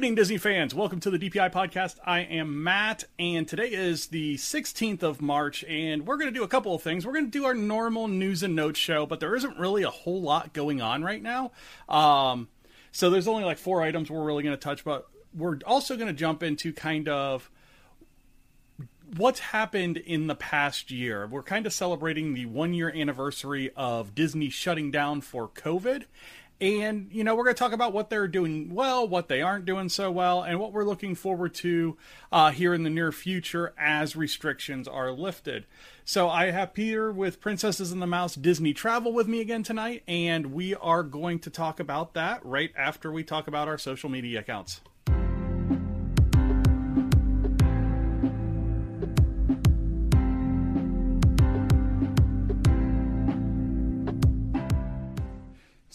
evening, Disney fans. Welcome to the DPI podcast. I am Matt, and today is the 16th of March, and we're going to do a couple of things. We're going to do our normal news and notes show, but there isn't really a whole lot going on right now. Um, so there's only like four items we're really going to touch, but we're also going to jump into kind of what's happened in the past year. We're kind of celebrating the one year anniversary of Disney shutting down for COVID. And, you know, we're going to talk about what they're doing well, what they aren't doing so well, and what we're looking forward to uh, here in the near future as restrictions are lifted. So I have Peter with Princesses and the Mouse Disney Travel with me again tonight, and we are going to talk about that right after we talk about our social media accounts.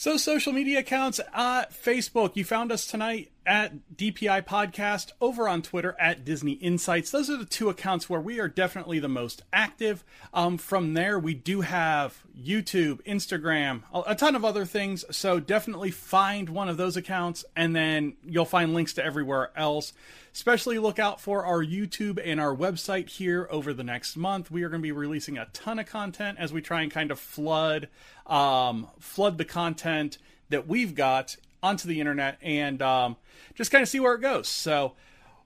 So, social media accounts, uh, Facebook, you found us tonight at DPI Podcast, over on Twitter at Disney Insights. Those are the two accounts where we are definitely the most active. Um, from there, we do have YouTube, Instagram, a ton of other things. So definitely find one of those accounts, and then you'll find links to everywhere else. Especially look out for our YouTube and our website here over the next month. We are going to be releasing a ton of content as we try and kind of flood um, flood the content that we've got onto the internet and um, just kind of see where it goes. So,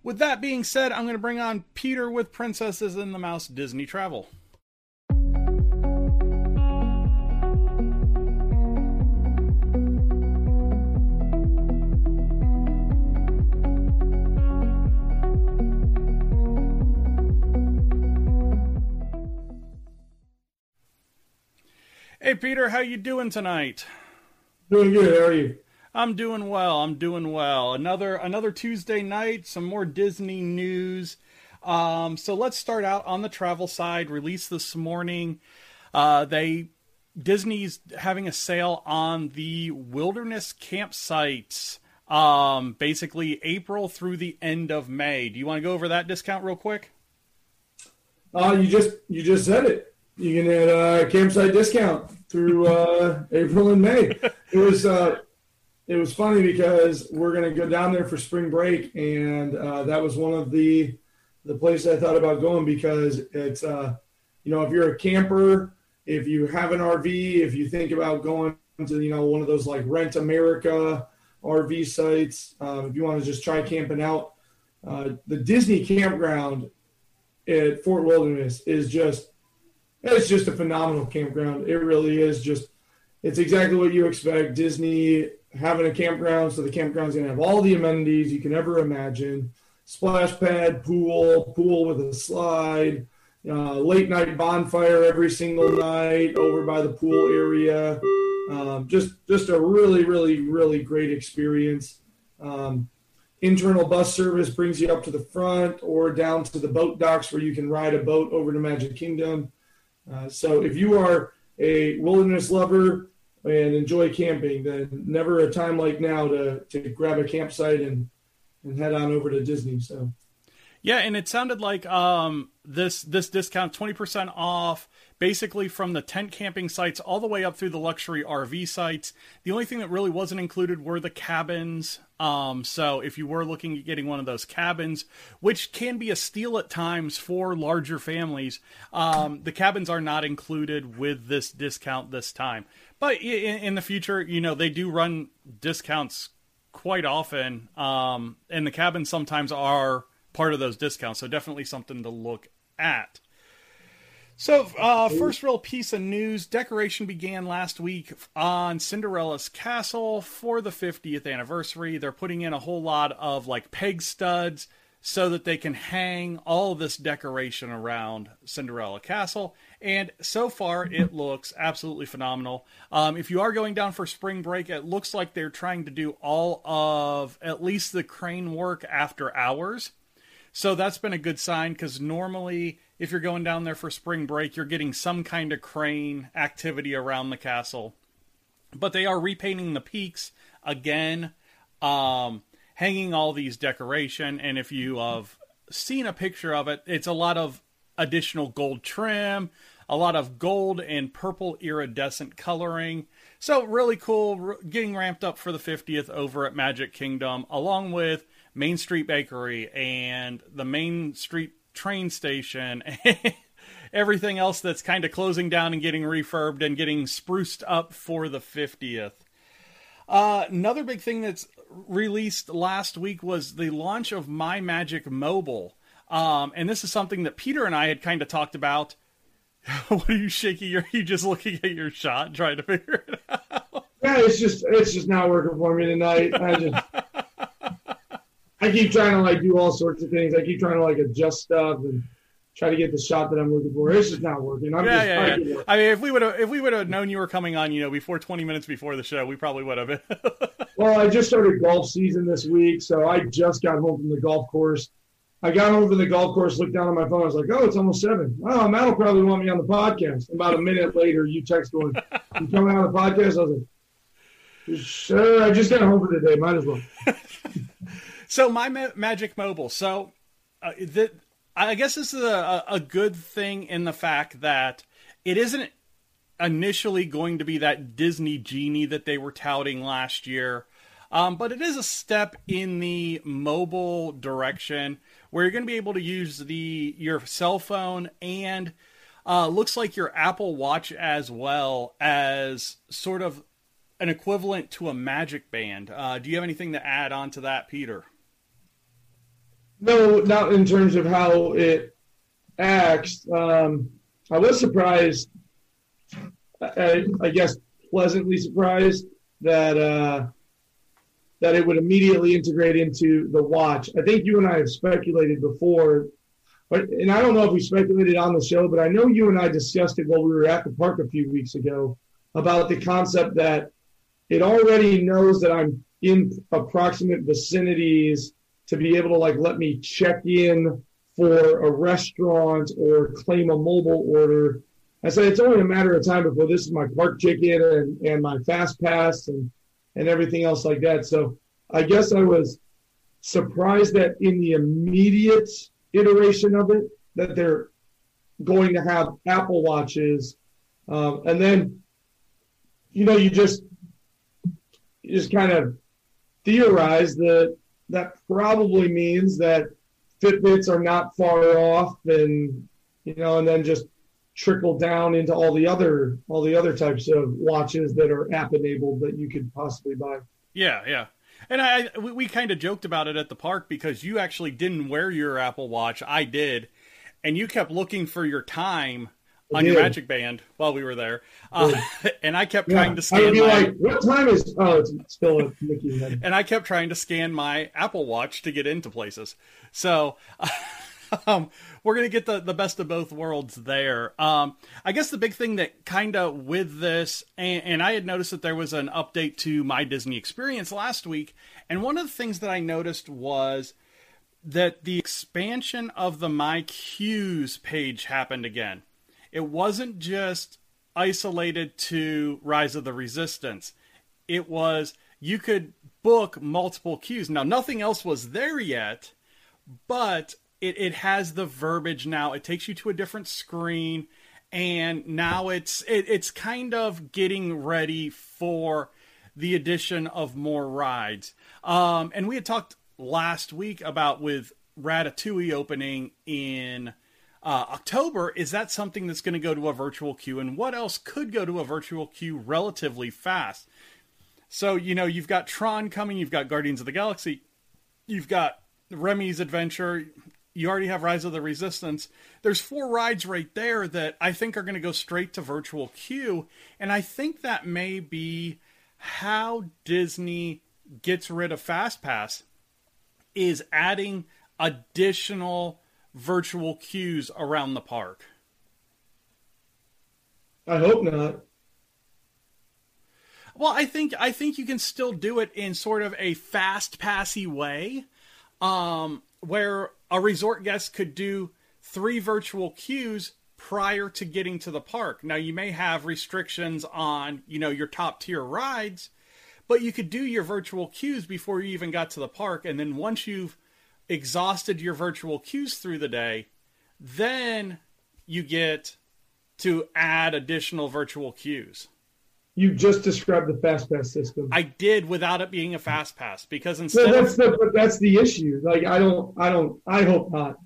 with that being said, I'm going to bring on Peter with Princesses and the Mouse Disney Travel. Hey Peter, how you doing tonight? Doing good. How are you? I'm doing well. I'm doing well. Another another Tuesday night. Some more Disney news. Um, so let's start out on the travel side. Released this morning. Uh, they Disney's having a sale on the wilderness campsites. Um, basically April through the end of May. Do you want to go over that discount real quick? Uh, you just you just said it. You can get a campsite discount through uh, April and May. It was uh, it was funny because we're going to go down there for spring break, and uh, that was one of the the places I thought about going because it's uh, you know if you're a camper, if you have an RV, if you think about going to you know one of those like Rent America RV sites, um, if you want to just try camping out, uh, the Disney campground at Fort Wilderness is just it's just a phenomenal campground. It really is just it's exactly what you expect. Disney having a campground, so the campground's gonna have all the amenities you can ever imagine: splash pad, pool, pool with a slide, uh, late night bonfire every single night over by the pool area. Um, just just a really really really great experience. Um, internal bus service brings you up to the front or down to the boat docks where you can ride a boat over to Magic Kingdom. Uh, so if you are a wilderness lover and enjoy camping, then never a time like now to to grab a campsite and and head on over to Disney. So. Yeah, and it sounded like um, this this discount twenty percent off, basically from the tent camping sites all the way up through the luxury RV sites. The only thing that really wasn't included were the cabins. Um, so if you were looking at getting one of those cabins, which can be a steal at times for larger families, um, the cabins are not included with this discount this time. But in, in the future, you know, they do run discounts quite often, um, and the cabins sometimes are part of those discounts. So definitely something to look at. So, uh, first real piece of news decoration began last week on Cinderella's castle for the 50th anniversary. They're putting in a whole lot of like peg studs so that they can hang all this decoration around Cinderella Castle. And so far, it looks absolutely phenomenal. Um, if you are going down for spring break, it looks like they're trying to do all of at least the crane work after hours. So that's been a good sign because normally, if you're going down there for spring break, you're getting some kind of crane activity around the castle. But they are repainting the peaks again, um, hanging all these decoration. And if you have seen a picture of it, it's a lot of additional gold trim, a lot of gold and purple iridescent coloring. So, really cool, getting ramped up for the 50th over at Magic Kingdom, along with Main Street Bakery and the Main Street train station. everything else that's kind of closing down and getting refurbed and getting spruced up for the 50th. Uh, another big thing that's released last week was the launch of My Magic Mobile. Um, and this is something that Peter and I had kind of talked about. what are you shaking? Are you just looking at your shot, trying to figure it out? Yeah, it's just it's just not working for me tonight. I just I keep trying to like do all sorts of things. I keep trying to like adjust stuff and try to get the shot that I'm looking for. It's just not working. I'm yeah, just yeah, yeah. I mean, if we would have if we would have known you were coming on, you know, before 20 minutes before the show, we probably would have. well, I just started golf season this week, so I just got home from the golf course. I got over from the golf course, looked down on my phone. I was like, "Oh, it's almost seven. Oh, Matt will probably want me on the podcast." About a minute later, you text going, "You coming on the podcast?" I was like, "Sure." I just got home for the day. Might as well. so my Ma- Magic Mobile. So uh, the, I guess this is a, a good thing in the fact that it isn't initially going to be that Disney genie that they were touting last year. Um, but it is a step in the mobile direction where you're going to be able to use the your cell phone and uh, looks like your Apple Watch as well as sort of an equivalent to a Magic Band. Uh, do you have anything to add on to that, Peter? No, not in terms of how it acts. Um, I was surprised. I, I, guess pleasantly surprised that uh, that it would immediately integrate into the watch. I think you and I have speculated before, but and I don't know if we speculated on the show, but I know you and I discussed it while we were at the park a few weeks ago about the concept that it already knows that I'm in approximate vicinities to be able to like let me check in for a restaurant or claim a mobile order. I said it's only a matter of time before this is my park ticket and, and my fast pass and and everything else like that. So I guess I was surprised that in the immediate iteration of it, that they're going to have Apple Watches, um, and then you know you just you just kind of theorize that that probably means that Fitbits are not far off, and you know, and then just trickle down into all the other all the other types of watches that are app enabled that you could possibly buy. Yeah, yeah. And I, we, we kind of joked about it at the park because you actually didn't wear your Apple Watch. I did, and you kept looking for your time on your Magic Band while we were there, uh, and I kept yeah. trying to scan. I would be my, like, "What time is? Oh, it's still a Mickey head." And I kept trying to scan my Apple Watch to get into places. So. um, we're gonna get the, the best of both worlds there. Um, I guess the big thing that kind of with this, and, and, I had noticed that there was an update to my Disney Experience last week, and one of the things that I noticed was that the expansion of the My Queues page happened again. It wasn't just isolated to Rise of the Resistance. It was you could book multiple queues. Now nothing else was there yet, but it, it has the verbiage now. It takes you to a different screen, and now it's it, it's kind of getting ready for the addition of more rides. Um, and we had talked last week about with Ratatouille opening in uh, October. Is that something that's going to go to a virtual queue? And what else could go to a virtual queue relatively fast? So, you know, you've got Tron coming, you've got Guardians of the Galaxy, you've got Remy's Adventure, you already have Rise of the Resistance. There's four rides right there that I think are going to go straight to virtual queue. And I think that may be how Disney gets rid of FastPass is adding additional virtual queues around the park. I hope not. Well, I think I think you can still do it in sort of a fast passy way, um, where a resort guest could do three virtual queues prior to getting to the park. Now you may have restrictions on, you know, your top tier rides, but you could do your virtual queues before you even got to the park and then once you've exhausted your virtual queues through the day, then you get to add additional virtual queues. You just described the fast pass system. I did without it being a fast pass because instead well, that's of, the that's the issue. Like I don't I don't I hope not.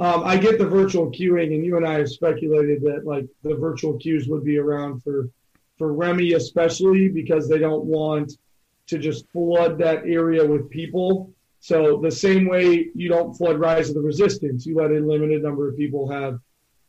Um, I get the virtual queuing, and you and I have speculated that like the virtual queues would be around for for Remy especially because they don't want to just flood that area with people. So the same way you don't flood Rise of the Resistance, you let a limited number of people have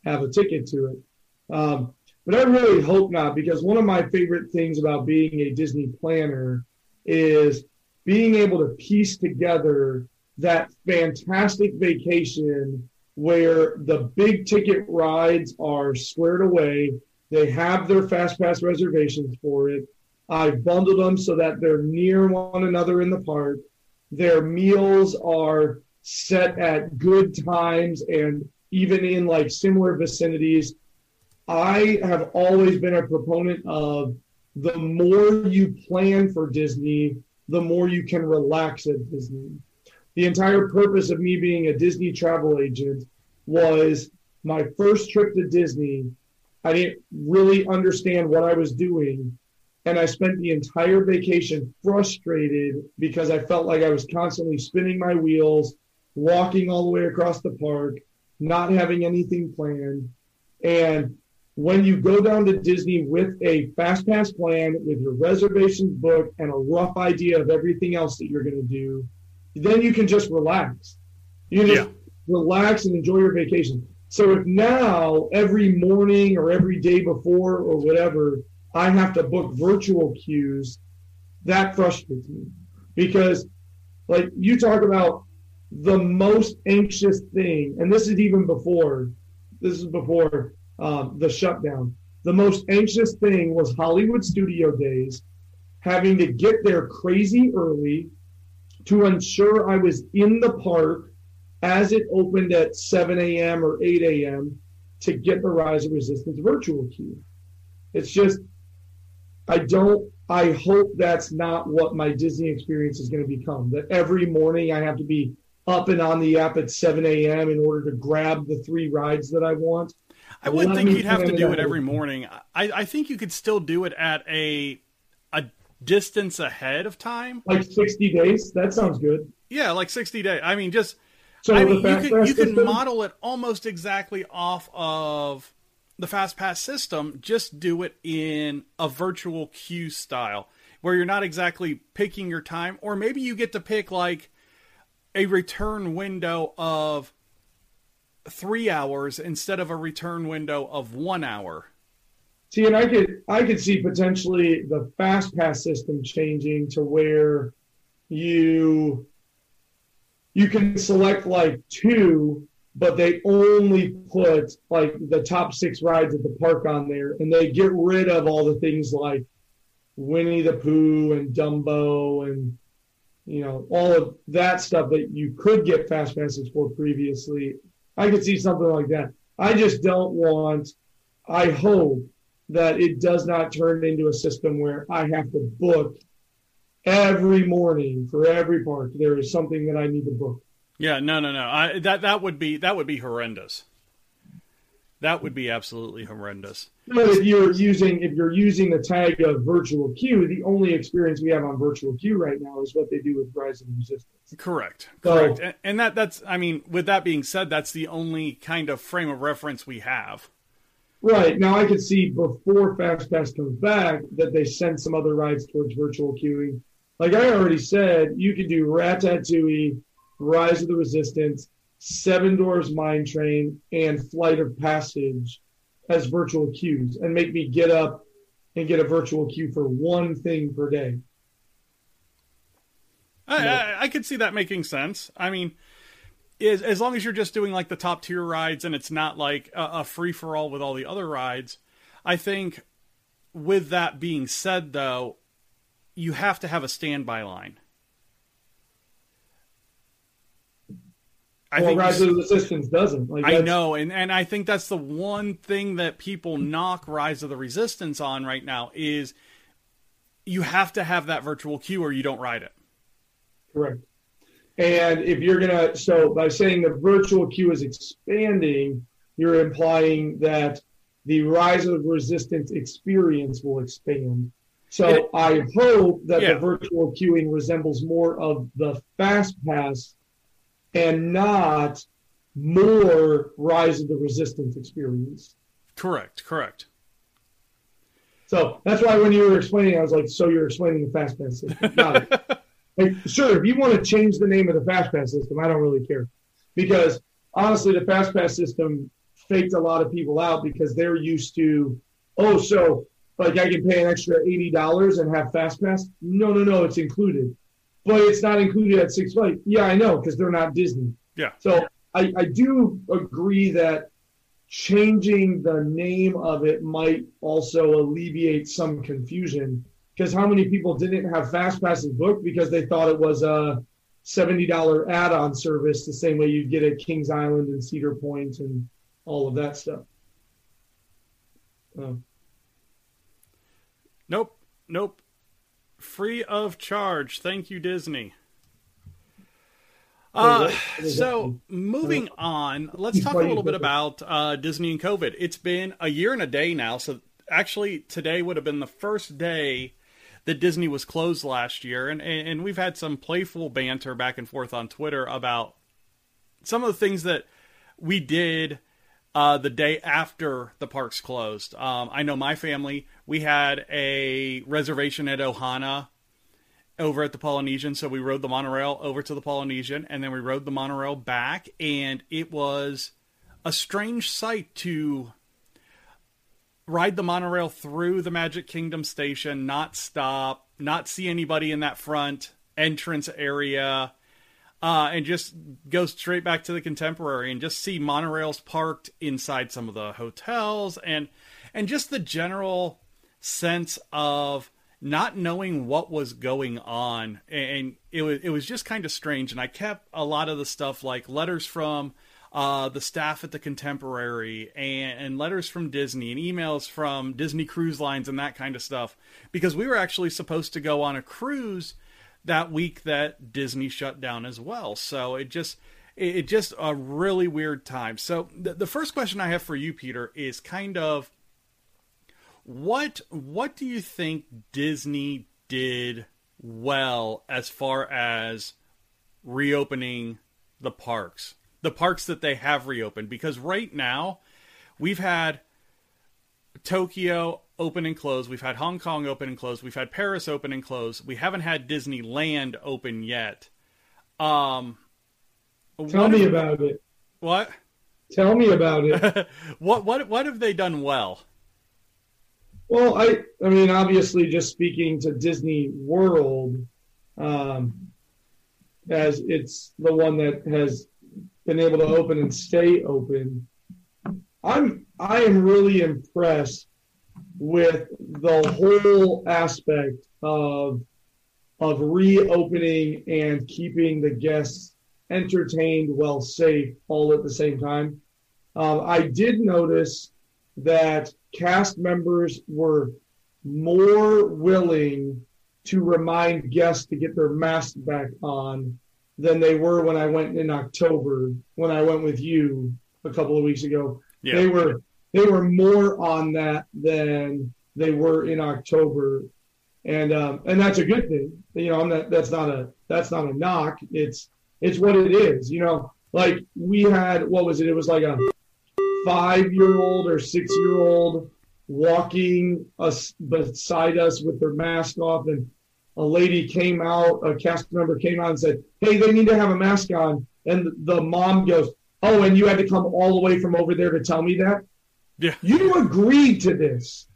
have a ticket to it. Um, but I really hope not, because one of my favorite things about being a Disney planner is being able to piece together that fantastic vacation where the big ticket rides are squared away. They have their fast pass reservations for it. I've bundled them so that they're near one another in the park. Their meals are set at good times and even in like similar vicinities. I have always been a proponent of the more you plan for Disney, the more you can relax at Disney. The entire purpose of me being a Disney travel agent was my first trip to Disney. I didn't really understand what I was doing. And I spent the entire vacation frustrated because I felt like I was constantly spinning my wheels, walking all the way across the park, not having anything planned. And when you go down to Disney with a fast pass plan, with your reservations booked and a rough idea of everything else that you're going to do, then you can just relax. You just Yeah. relax and enjoy your vacation. So if now every morning or every day before or whatever, I have to book virtual queues, that frustrates me because like you talk about the most anxious thing, and this is even before, this is before um, the shutdown. The most anxious thing was Hollywood studio days, having to get there crazy early to ensure I was in the park as it opened at 7 a.m. or 8 a.m. to get the Rise of Resistance virtual queue. It's just, I don't, I hope that's not what my Disney experience is going to become. That every morning I have to be up and on the app at 7 a.m. in order to grab the three rides that I want. I wouldn't think you'd have to do it every morning. I, I think you could still do it at a a distance ahead of time. Like 60 days. That sounds good. Yeah, like sixty days. I mean, just So I mean, you Pass you can model it almost exactly off of the fast pass system. Just do it in a virtual queue style, where you're not exactly picking your time, or maybe you get to pick like a return window of three hours instead of a return window of one hour. See, and I could I could see potentially the fast pass system changing to where you you can select like two, but they only put like the top six rides at the park on there, and they get rid of all the things like Winnie the Pooh and Dumbo and you know all of that stuff that you could get fast passes for previously. I could see something like that. I just don't want. I hope that it does not turn into a system where I have to book every morning for every park. There is something that I need to book. Yeah, no, no, no. I, that that would be that would be horrendous. That would be absolutely horrendous. But if you're using if you're using the tag of virtual queue, the only experience we have on virtual queue right now is what they do with Rise of the Resistance. Correct. So- Correct. And, and that that's I mean, with that being said, that's the only kind of frame of reference we have. Right now, I could see before Fast Pass comes back that they send some other rides towards virtual queuing. Like I already said, you could do Ratatouille, Rise of the Resistance, Seven Dwarfs Mine Train, and Flight of Passage as virtual queues, and make me get up and get a virtual queue for one thing per day. I, I, I could see that making sense. I mean, is as long as you're just doing like the top tier rides and it's not like a, a free for all with all the other rides. I think with that being said though, you have to have a standby line. I well, think Rise of the Resistance doesn't. Like I know, and, and I think that's the one thing that people knock Rise of the Resistance on right now is you have to have that virtual queue or you don't ride it. Correct. And if you're going to, so by saying the virtual queue is expanding, you're implying that the rise of the resistance experience will expand. So it, I hope that yeah. the virtual queuing resembles more of the fast pass and not more rise of the resistance experience. Correct, correct. So that's why when you were explaining, I was like, so you're explaining the fast pass system. Got it. Like, sure, if you want to change the name of the fast pass system, I don't really care. Because honestly, the fast pass system faked a lot of people out because they're used to, oh, so like I can pay an extra eighty dollars and have fast pass. No, no, no, it's included, but it's not included at Six Flags. Yeah, I know because they're not Disney. Yeah. So I, I do agree that changing the name of it might also alleviate some confusion because how many people didn't have fast passes booked because they thought it was a $70 add-on service the same way you'd get at kings island and cedar point and all of that stuff oh. nope nope free of charge. Thank you disney. Uh, so moving on, let's talk a little bit about uh, Disney and COVID. It's been a year and a day now. So actually, today would have been the first day that Disney was closed last year, and and we've had some playful banter back and forth on Twitter about some of the things that we did uh, the day after the parks closed. Um, I know my family, we had a reservation at Ohana over at the Polynesian, so we rode the monorail over to the Polynesian, and then we rode the monorail back, and it was a strange sight to ride the monorail through the Magic Kingdom station, not stop, not see anybody in that front entrance area, uh, and just go straight back to the contemporary and just see monorails parked inside some of the hotels and and just the general sense of not knowing what was going on and it was it was just kind of strange and I kept a lot of the stuff like letters from uh, the staff at the Contemporary, and, and, letters from Disney, and emails from Disney Cruise Lines, and that kind of stuff. Because we were actually supposed to go on a cruise that week that Disney shut down as well. So it just it, just a really weird time. So the first question I have for you, Peter, is kind of what what do you think Disney did well as far as reopening the parks? the parks that they have reopened because right now we've had Tokyo open and close, we've had Hong Kong open and close, we've had Paris open and close. We haven't had Disneyland open yet. Um Tell me about it. What? Tell me about it. what what what have they done well? Well, I I mean obviously just speaking to Disney World um as it's the one that has been able to open and stay open. I'm I am really impressed with the whole aspect of of reopening and keeping the guests entertained while safe all at the same time. Um, I did notice that cast members were more willing to remind guests to get their masks back on than they were when I went in October when I went with you a couple of weeks ago. Yeah. They were they were more on that than they were in October, and um, and that's a good thing. You know, I'm not, that's not a that's not a knock. It's it's what it is. You know, like we had what was it? It was like a five year old or six year old walking us beside us with their mask off and a lady came out, a cast member came out and said, Hey, they need to have a mask on. And the mom goes, Oh, and you had to come all the way from over there to tell me that? Yeah. You agreed to this.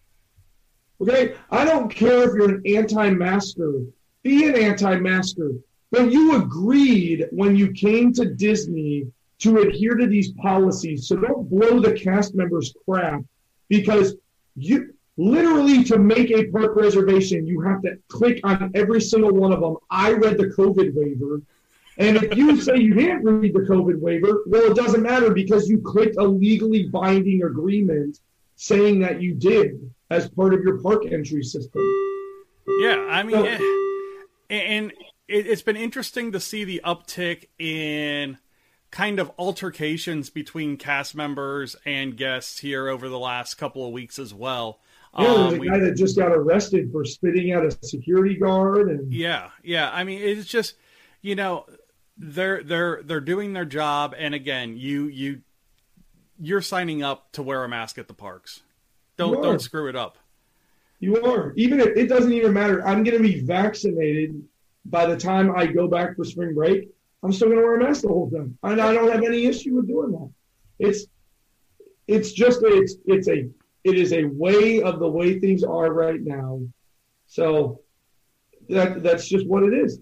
Okay? I don't care if you're an anti masker, be an anti masker. But you agreed when you came to Disney to adhere to these policies. So don't blow the cast members crap because you literally to make a park reservation, you have to click on every single one of them. I read the COVID waiver. And if you say you didn't read the COVID waiver, well, it doesn't matter because you clicked a legally binding agreement saying that you did as part of your park entry system. Yeah, I mean, so, and it's been interesting to see the uptick in kind of altercations between cast members and guests here over the last couple of weeks as well. Yeah, um, guy we, that just got arrested for spitting at a security guard, and yeah, yeah. I mean, it's just you know they're they're they're doing their job, and again, you you you're signing up to wear a mask at the parks. Don't don't screw it up. You are. Even if it doesn't even matter. I'm going to be vaccinated by the time I go back for spring break. I'm still going to wear a mask the whole time, and I don't have any issue with doing that. It's it's just it's it's a it is a way of the way things are right now. So that that's just what it is,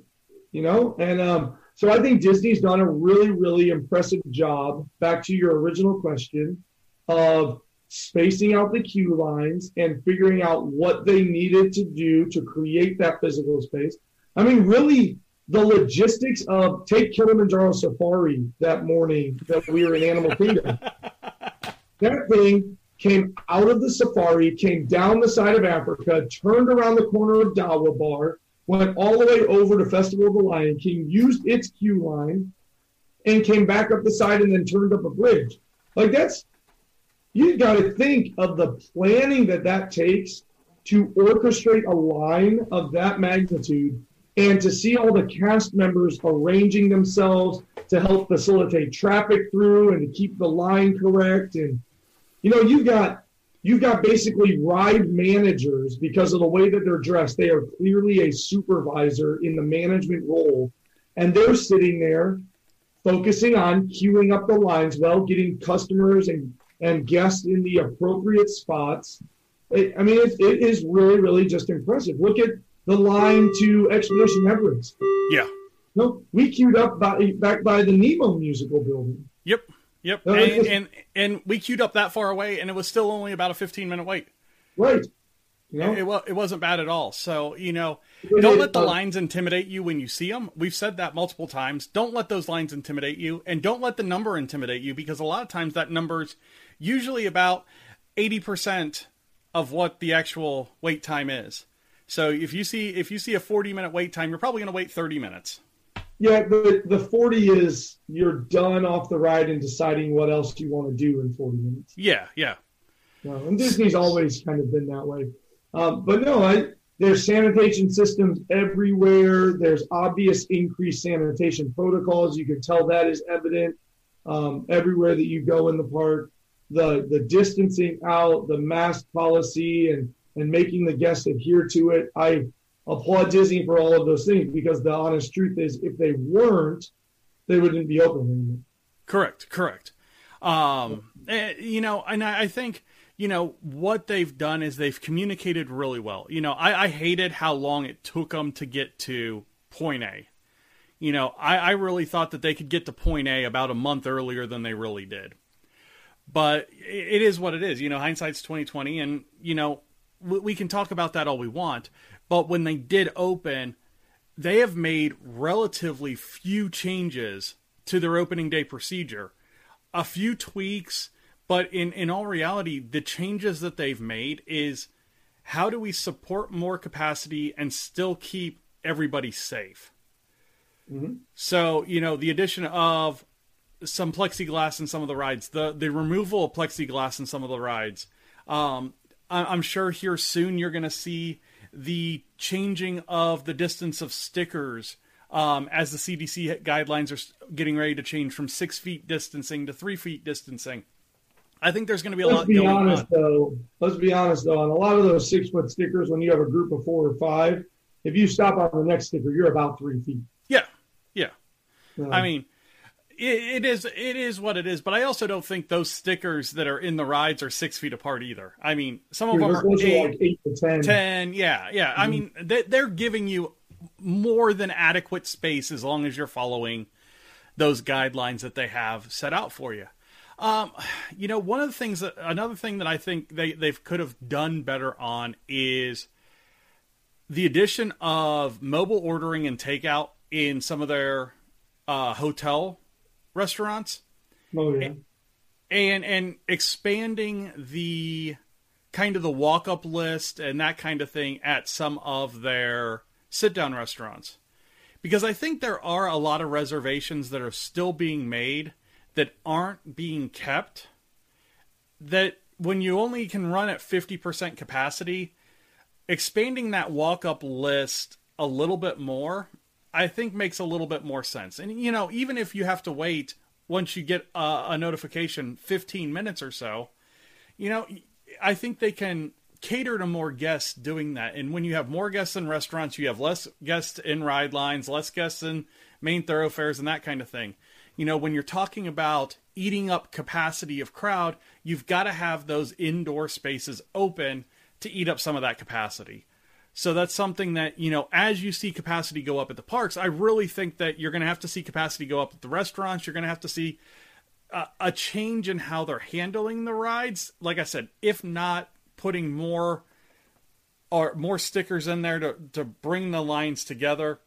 you know. And um, so I think Disney's done a really really impressive job. Back to your original question of spacing out the queue lines and figuring out what they needed to do to create that physical space. I mean, really, the logistics of take Kilimanjaro Safari that morning that we were in Animal Kingdom. that thing came out of the safari, came down the side of Africa, turned around the corner of Dawa Bar, went all the way over to Festival of the Lion King, used its queue line, and came back up the side and then turned up a bridge. Like that's you got to think of the planning that that takes to orchestrate a line of that magnitude and to see all the cast members arranging themselves to help facilitate traffic through and to keep the line correct and you know you've got you've got basically ride managers because of the way that they're dressed they are clearly a supervisor in the management role and they're sitting there focusing on queuing up the lines well getting customers and and guests in the appropriate spots. It, I mean, it, it is really, really just impressive. Look at the line to Expedition Everest. Yeah. No, we queued up by, back by the Nemo musical building. Yep. Yep. and, just, and, and we queued up that far away, and it was still only about a 15 minute wait. Right. You know? it, it, it wasn't bad at all. So, you know, don't let the lines intimidate you when you see them. We've said that multiple times. Don't let those lines intimidate you, and don't let the number intimidate you because a lot of times that number's usually about 80% of what the actual wait time is. So if you see if you see a 40 minute wait time, you're probably going to wait 30 minutes. Yeah, but the 40 is you're done off the ride and deciding what else you want to do in 40 minutes. Yeah, yeah. and Disney's always kind of been that way. Um, but no, I, there's sanitation systems everywhere. There's obvious increased sanitation protocols. You can tell that is evident um, everywhere that you go in the park the the distancing out, the mask policy, and and making the guests adhere to it. I applaud Disney for all of those things because the honest truth is, if they weren't, they wouldn't be open anymore. Correct. Correct. Um, eh, you know, and I think you know what they've done is they've communicated really well. You know, I, I hated how long it took them to get to point A. You know, I, I really thought that they could get to point A about a month earlier than they really did but it is what it is. You know, hindsight's twenty twenty, and you know we can talk about that all we want. But when they did open, they have made relatively few changes to their opening day procedure, a few tweaks, but in in all reality, the changes that they've made is how do we support more capacity and still keep everybody safe. Mm-hmm. So, you know, the addition of some plexiglass in some of the rides. The the removal of plexiglass in some of the rides. Um, I, am sure here soon you're going to see the changing of the distance of stickers um, as the CDC guidelines are getting ready to change from six feet distancing to three feet distancing. I think there's going to be a let's lot be going honest on. though. Let's be honest though. On a lot of those six foot stickers, when you have a group of four or five, if you stop on the next sticker, you're about three feet. Yeah, yeah. I mean, it, it is it is what it is. But I also don't think those stickers that are in the rides are six feet apart either. I mean, some of them they're are eight, like eight to ten. 10 yeah yeah i mean they, they're giving you more than adequate space as long as you're following those guidelines that they have set out for you um, you know one of the things that another thing that i think they they could have done better on is the addition of mobile ordering and takeout in some of their uh, hotel restaurants Oh yeah. and and expanding the kind of the walk up list and that kind of thing at some of their sit down restaurants because I think there are a lot of reservations that are still being made that aren't being kept that when you only can run at 50% capacity expanding that walk up list a little bit more I think makes a little bit more sense. And you know even if you have to wait once you get a, a notification 15 minutes or so you know i think they can cater to more guests doing that. And when you have more guests in restaurants you have less guests in ride lines less guests in main thoroughfares and that kind of thing. You know when you're talking about eating up capacity of crowd you've got to have those indoor spaces open to eat up some of that capacity so that's something that, you know, as you see capacity go up at the parks, I really think that you're going to have to see capacity go up at the restaurants. You're going to have to see a, change in how they're handling the rides. Like I said, if not putting more or more stickers in there to, to bring the lines together,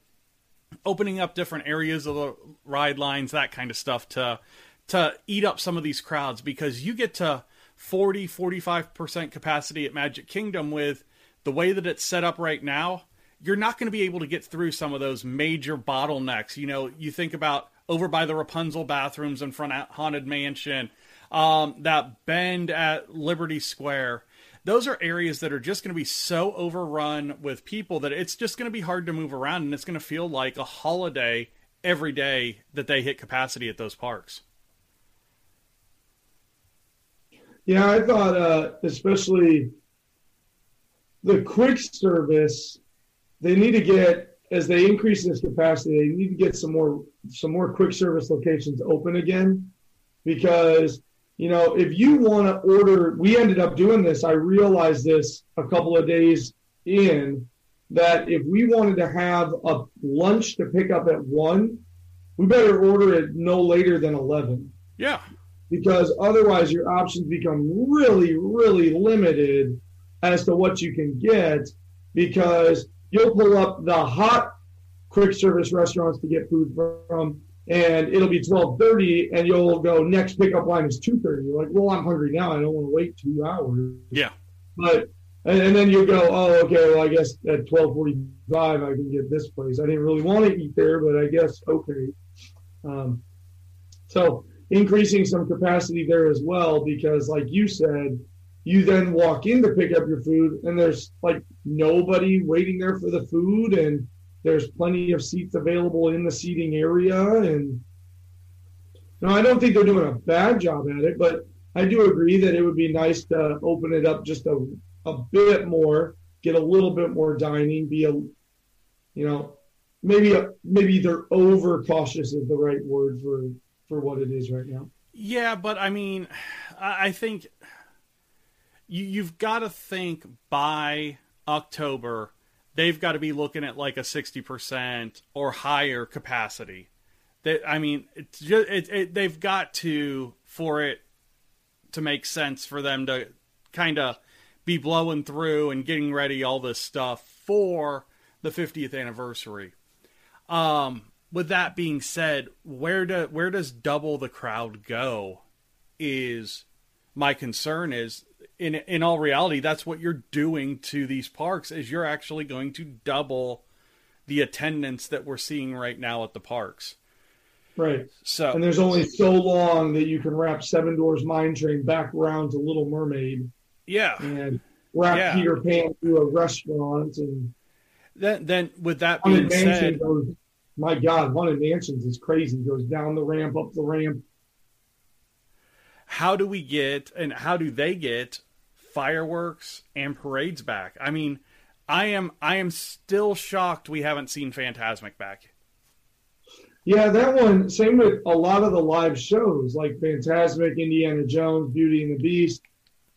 opening up different areas of the ride lines, that kind of stuff to to eat up some of these crowds because you get to 40 45% capacity at Magic Kingdom with the way that it's set up right now, you're not going to be able to get through some of those major bottlenecks. You know, you think about over by the Rapunzel bathrooms in front of Haunted Mansion, um, that bend at Liberty Square. Those are areas that are just going to be so overrun with people that it's just going to be hard to move around and it's going to feel like a holiday every day that they hit capacity at those parks. Yeah, I thought, uh, especially the quick service, they need to get as they increase this capacity, they need to get some more some more quick service locations open again, because you know if you want to order, we ended up doing this. I realized this a couple of days in that if we wanted to have a lunch to pick up at one, we better order it no later than eleven Yeah. because otherwise your options become really, really limited as to what you can get because you'll pull up the hot quick service restaurants to get food from and it'll be 12.30 and you'll go next pickup line is 2.30 you're like well i'm hungry now. I don't want to wait two hours. Yeah. but and, and then you go oh okay well i guess at 12.45 i can get this place. I didn't really want to eat there but i guess okay. Um, so increasing some capacity there as well because like you said you then walk in to pick up your food and there's like nobody waiting there for the food and there's plenty of seats available in the seating area and no i don't think they're doing a bad job at it but i do agree that it would be nice to open it up just a, a bit more get a little bit more dining be a you know maybe a, maybe they're over cautious is the right word for for what it is right now. Yeah, but I mean, I I think you, you've got to think by October, they've got to be looking at like a 60% or higher capacity. That I mean, it's just, it, it, they've got to, for it to make sense for them to kind of be blowing through and getting ready all this stuff for the 50th anniversary. Um, with that being said, where do where does double the crowd go? Is my concern is in in all reality that's what you're doing to these parks is you're actually going to double the attendance that we're seeing right now at the parks. right So and there's only so long that you can wrap Seven Dwarfs Mine Train back around to little mermaid yeah, and wrap Yeah. peter pan to a restaurant and then then with that being said, goes my god haunted mansions is crazy It goes down the ramp up the ramp how do we get and how do they get fireworks and parades back? I mean, I am I am still shocked we haven't seen Fantasmic back. Yeah, that one. Same with a lot of the live shows like Fantasmic, Indiana Jones, Beauty and the Beast.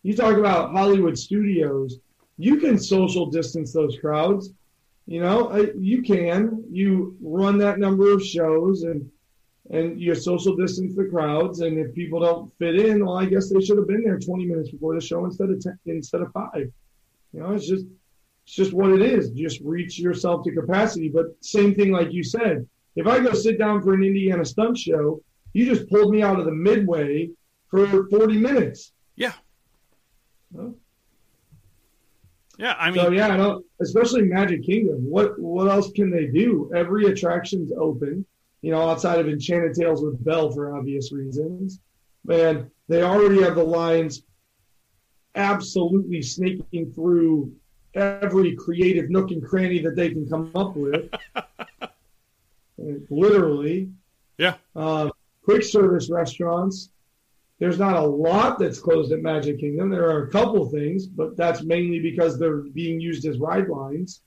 You talk about Hollywood studios. You can social distance those crowds. You know, you can. You run that number of shows and and you social distance the crowds. And if people don't fit in, well, I guess they should have been there 20 minutes before the show instead of 10, instead of five. You know, it's just it's just what it is. Just reach yourself to capacity. But same thing, like you said, if I go sit down for an Indiana stunt show, you just pulled me out of the midway for 40 minutes. Yeah. Yeah, I mean, so yeah, especially Magic Kingdom. What what else can they do? Every attraction's open, you know, outside of Enchanted Tales with Belle for obvious reasons. And they already have the lines absolutely snaking through every creative nook and cranny that they can come up with. Literally. Yeah. Uh, quick service restaurants. There's not a lot that's closed at Magic Kingdom. There are a couple things, but that's mainly because they're being used as ride lines.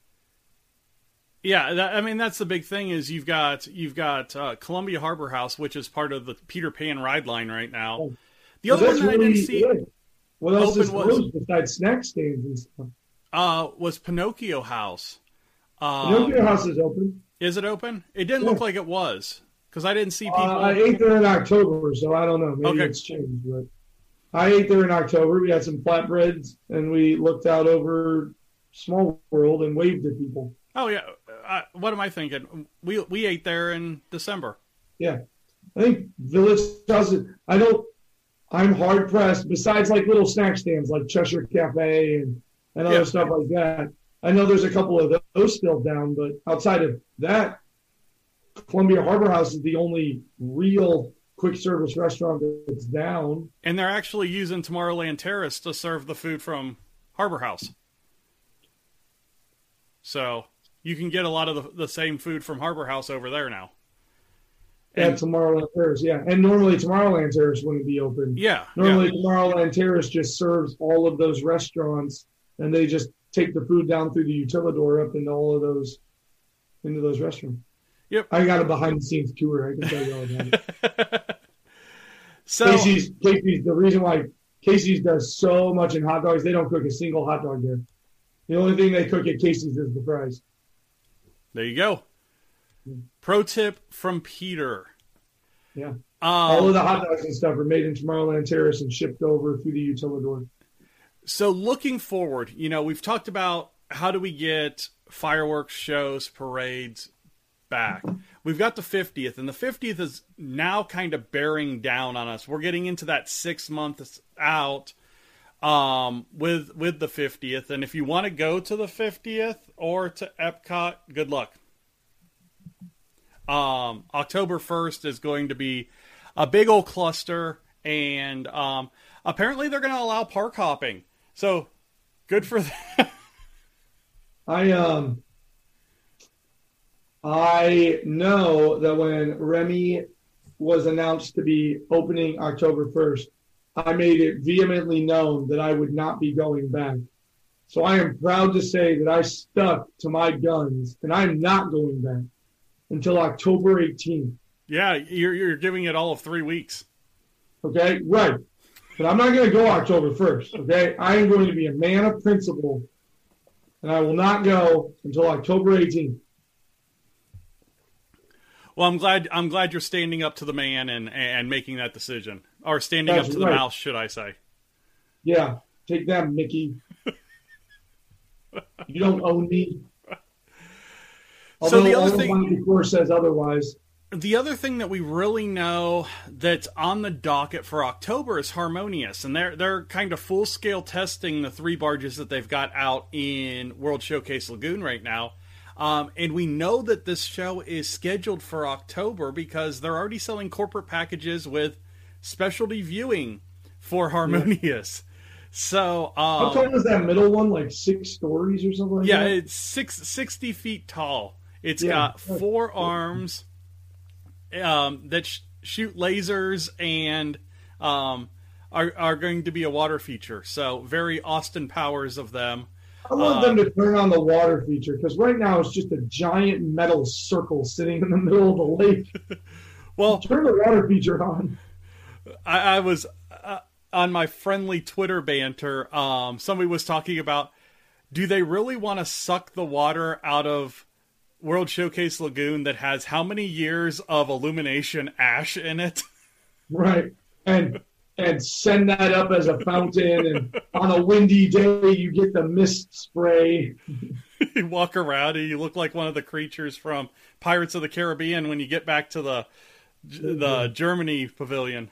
Yeah, that, I mean that's the big thing is you've got you've got uh, Columbia Harbor House, which is part of the Peter Pan ride line right now. Oh. The other one that really I didn't see. Good. What else is was, besides snack stands and stuff? uh, was Pinocchio House. Um, Pinocchio House is open. Is it open? It didn't yeah. look like it was because I didn't see people. Uh, I ate there in October, so I don't know. Maybe okay. it's changed, but I ate there in October. We had some flatbreads, and we looked out over Small World and waved at people. Oh yeah, uh, what am I thinking? We we ate there in December. Yeah, I think Village House. I don't. I'm hard pressed. Besides, like little snack stands like Cheshire Cafe and and other yeah. stuff like that. I know there's a couple of those still down, but outside of that, Columbia Harbor House is the only real quick service restaurant that's down. And they're actually using Tomorrowland Terrace to serve the food from Harbor House. So you can get a lot of the, the same food from Harbor House over there now. And, At Tomorrowland Terrace, yeah. And normally Tomorrowland Terrace wouldn't be open. Yeah. Normally yeah. Tomorrowland Terrace just serves all of those restaurants and they just take the food down through the utilidor up into all of those into those restaurants. Yep. I got a behind the scenes tour. I can tell you all about it. so Casey's Casey's the reason why Casey's does so much in hot dogs, they don't cook a single hot dog there. The only thing they cook at Casey's is the fries. There you go. Pro tip from Peter. Yeah. Um, all of the hot dogs and stuff are made in Tomorrowland Terrace and shipped over through the utilidor. So looking forward, you know, we've talked about how do we get fireworks shows, parades back. We've got the 50th, and the 50th is now kind of bearing down on us. We're getting into that six months out um, with with the 50th, and if you want to go to the 50th or to Epcot, good luck. Um, October 1st is going to be a big old cluster, and um, apparently they're going to allow park hopping. So good for them. I um I know that when Remy was announced to be opening October 1st, I made it vehemently known that I would not be going back. So I am proud to say that I stuck to my guns and I'm not going back until October 18th. Yeah, you're you're giving it all of 3 weeks. Okay? Right. But I'm not going to go October 1st. Okay. I am going to be a man of principle, and I will not go until October 18th. Well, I'm glad I'm glad you're standing up to the man and and making that decision, or standing That's up to right. the mouse, should I say? Yeah, take that, Mickey. you don't own me. Although so the other thing, course, says otherwise the other thing that we really know that's on the docket for October is Harmonious, and they're they're kind of full scale testing the three barges that they've got out in World Showcase Lagoon right now. Um, and we know that this show is scheduled for October because they're already selling corporate packages with specialty viewing for Harmonious. Yeah. So, um, how tall is that middle one? Like six stories or something? Like yeah, that? it's six, 60 feet tall. It's yeah. got four arms um, that sh- shoot lasers and um, are are going to be a water feature. So very Austin Powers of them. I want uh, them to turn on the water feature because right now it's just a giant metal circle sitting in the middle of the lake. well, turn the water feature on. I, I was uh, on my friendly Twitter banter. Um, somebody was talking about do they really want to suck the water out of World Showcase Lagoon that has how many years of illumination ash in it? Right. And and send that up as a fountain and on a windy day you get the mist spray. you walk around and you look like one of the creatures from Pirates of the Caribbean when you get back to the the Germany pavilion.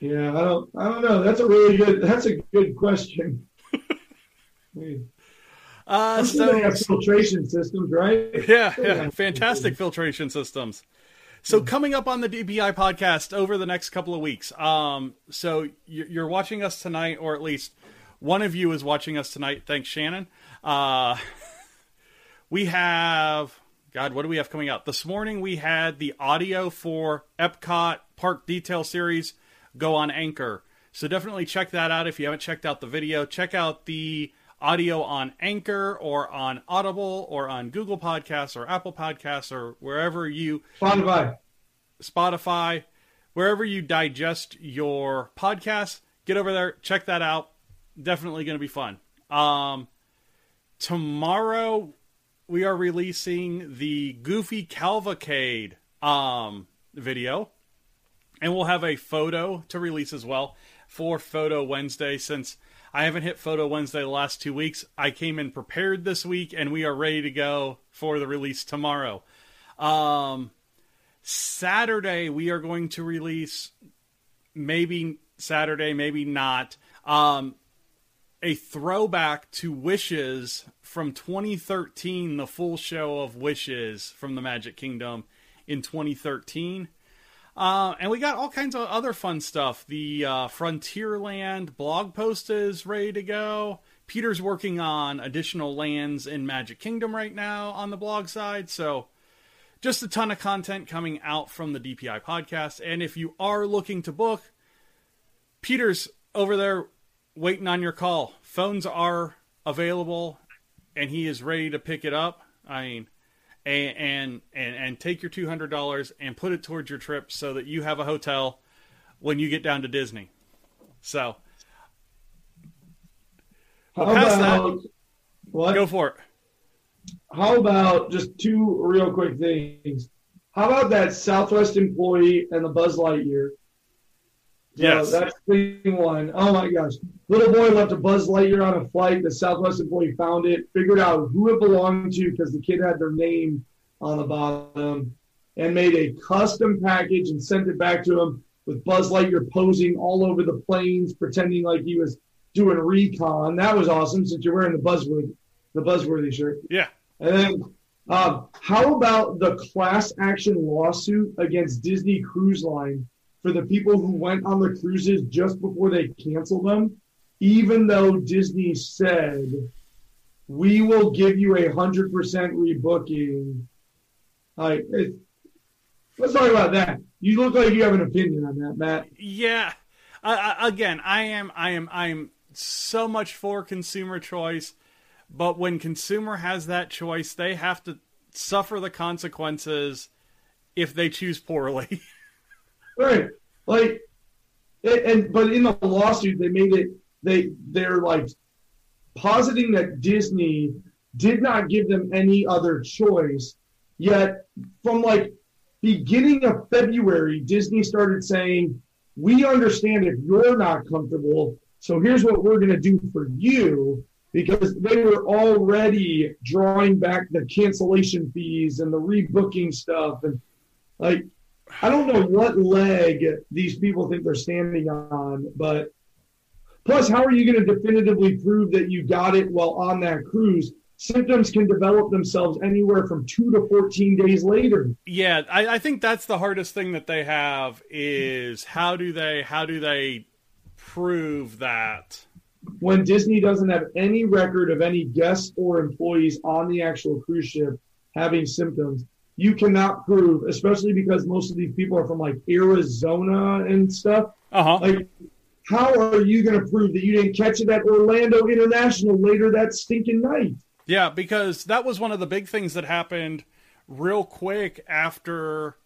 Yeah, I don't I don't know. That's a really good that's a good question. Uh, so they have filtration systems, right? Yeah, yeah, fantastic filtration systems. So coming up on the DPI podcast over the next couple of weeks. Um, so you're watching us tonight, or at least one of you is watching us tonight. Thanks, Shannon. Uh, we have God. What do we have coming out this morning? We had the audio for Epcot Park Detail Series go on Anchor. So definitely check that out if you haven't checked out the video. Check out the audio on Anchor or on Audible or on Google Podcasts or Apple Podcasts or wherever you Spotify. Spotify, wherever you digest your podcasts, get over there, check that out. Definitely going to be fun. Um, tomorrow we are releasing the Goofy Cavalcade um, video, and we'll have a photo to release as well for Photo Wednesday since I haven't hit Photo Wednesday the last two weeks. I came in prepared this week, and we are ready to go for the release tomorrow. Um, Saturday, we are going to release, maybe Saturday, maybe not, um, a throwback to Wishes from 2013, the full show of Wishes from the Magic Kingdom in 2013. Uh, and we got all kinds of other fun stuff. The uh, Frontierland blog post is ready to go. Peter's working on additional lands in Magic Kingdom right now on the blog side. So, just a ton of content coming out from the DPI podcast. And if you are looking to book, Peter's over there waiting on your call. Phones are available, and he is ready to pick it up. I mean, and and and, and take your two hundred dollars and put it towards your trip so that you have a hotel when you get down to Disney. So, we'll about, that, what? Go for it. How about just two real quick things? How about that Southwest employee and the Buzz Lightyear? Yes. So that's thing one. Oh my gosh. Little boy left a Buzz Lightyear on a flight. The Southwest employee found it, figured out who it belonged to because the kid had their name on the bottom, and made a custom package and sent it back to him with Buzz Lightyear posing all over the planes, pretending like he was doing recon. That was awesome since you're wearing the Buzzworthy, the Buzzworthy shirt. Yeah. And then, um, how about the class action lawsuit against Disney Cruise Line for the people who went on the cruises just before they canceled them, even though Disney said, we will give you a hundred percent rebooking. Like, let's talk about that. You look like you have an opinion on that, Matt. Yeah. Uh, again, I am, I am, I am so much for consumer choice, but when consumer has that choice, they have to suffer the consequences if they choose poorly. Right. Like, and but in the lawsuit they made it they they're like positing that Disney did not give them any other choice. Yet from like beginning of February, Disney started saying, "We understand if you're not comfortable, so here's what we're going to do for you." Because they were already drawing back the cancellation fees and the rebooking stuff, and like I don't know what leg these people think they're standing on, but plus, how are you going to definitively prove that you got it while on that cruise? Symptoms can develop themselves anywhere from two to 14 days later. Yeah, I, I think that's the hardest thing that they have is how do they how do they prove that? When Disney doesn't have any record of any guests or employees on the actual cruise ship having symptoms, you cannot prove, especially because most of these people are from like Arizona and stuff. Uh huh. Like, how are you going to prove that you didn't catch it at Orlando International later that stinking night? Yeah, because that was one of the big things that happened real quick after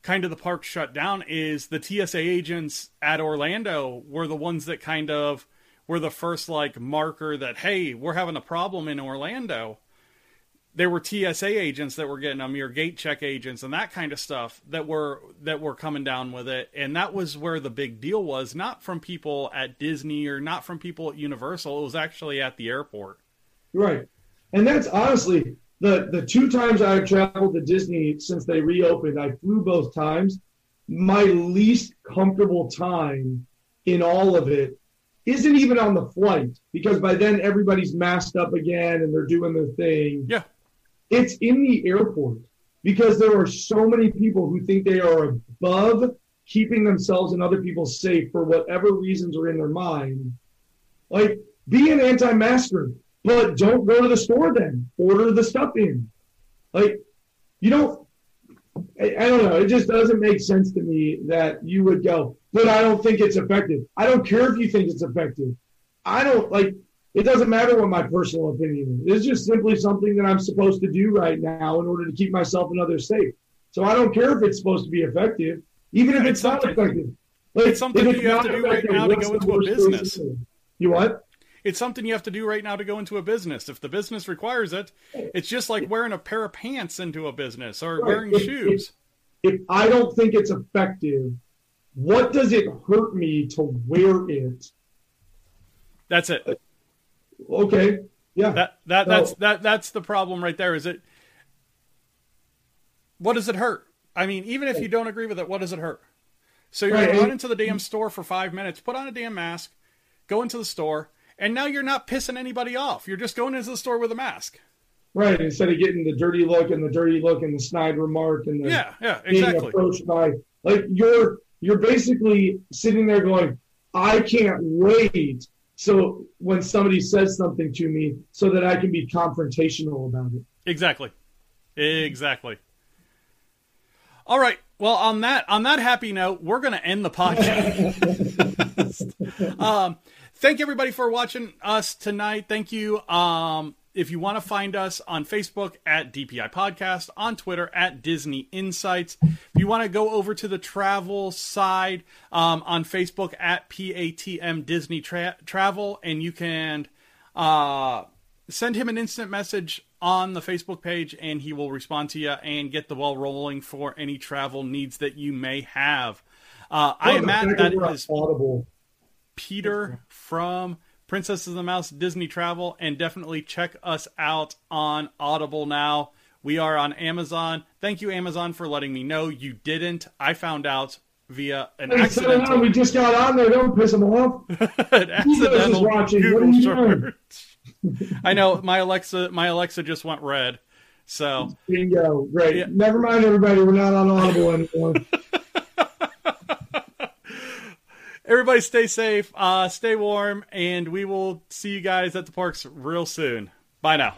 kind of the park shut down is the TSA agents at Orlando were the ones that kind of were the first like marker that hey, we're having a problem in Orlando. There were TSA agents that were getting them, your gate check agents and that kind of stuff that were that were coming down with it, and that was where the big deal was, not from people at Disney or not from people at Universal. It was actually at the airport. Right, and that's honestly the the two times I've traveled to Disney since they reopened. I flew both times. My least comfortable time in all of it isn't even on the flight because by then everybody's masked up again and they're doing their thing. Yeah. It's in the airport because there are so many people who think they are above keeping themselves and other people safe for whatever reasons are in their mind. Like, be an anti masker, but don't go to the store then. Order the stuff in. Like, you don't, I, I don't know. It just doesn't make sense to me that you would go, but I don't think it's effective. I don't care if you think it's effective. I don't like, it doesn't matter what my personal opinion is. It's just simply something that I'm supposed to do right now in order to keep myself and others safe. So I don't care if it's supposed to be effective, even if it's, it's not effective. Like, it's something if you have to do right now to go into a business. You what? It's something you have to do right now to go into a business. If the business requires it, it's just like wearing a pair of pants into a business or Right. wearing If- shoes. If I don't think it's effective, what does it hurt me to wear it? That's it. Okay, yeah. That that So- that's that that's the problem right there. Is it? What does it hurt? I mean, even if you don't agree with it, what does it hurt? So you're Right, gonna run into the damn store for five minutes, put on a damn mask, go into the store, and now you're not pissing anybody off. You're just going into the store with a mask. Right. Instead of getting the dirty look and the dirty look and the snide remark and the Yeah, yeah, being exactly. approached by like you're you're basically sitting there going, I can't wait. So when somebody says something to me, so that I can be confrontational about it. Exactly. Exactly. All right. Well, on that on that happy note, we're going to end the podcast. um, thank everybody for watching us tonight. Thank you. Um, if you want to find us on Facebook at DPI Podcast, on Twitter at Disney Insights. If you want to go over to the travel side um, on Facebook at PATM Disney Tra- Travel, and you can uh, send him an instant message on the Facebook page and he will respond to you and get the ball rolling for any travel needs that you may have. Uh, I imagine The Matt. fact That is audible. Peter from Princess of the Mouse Disney Travel, and definitely check us out on Audible now. We are on Amazon. Thank you, Amazon, for letting me know you didn't. I found out via an Hey. We just got on there. Don't piss them off. an accidental watching. What Google are you doing? search. I know my Alexa, my Alexa just went red. So Bingo. Great. Yeah. Never mind, everybody. We're not on audible anymore. everybody, stay safe, uh, stay warm, and we will see you guys at the parks real soon. Bye now.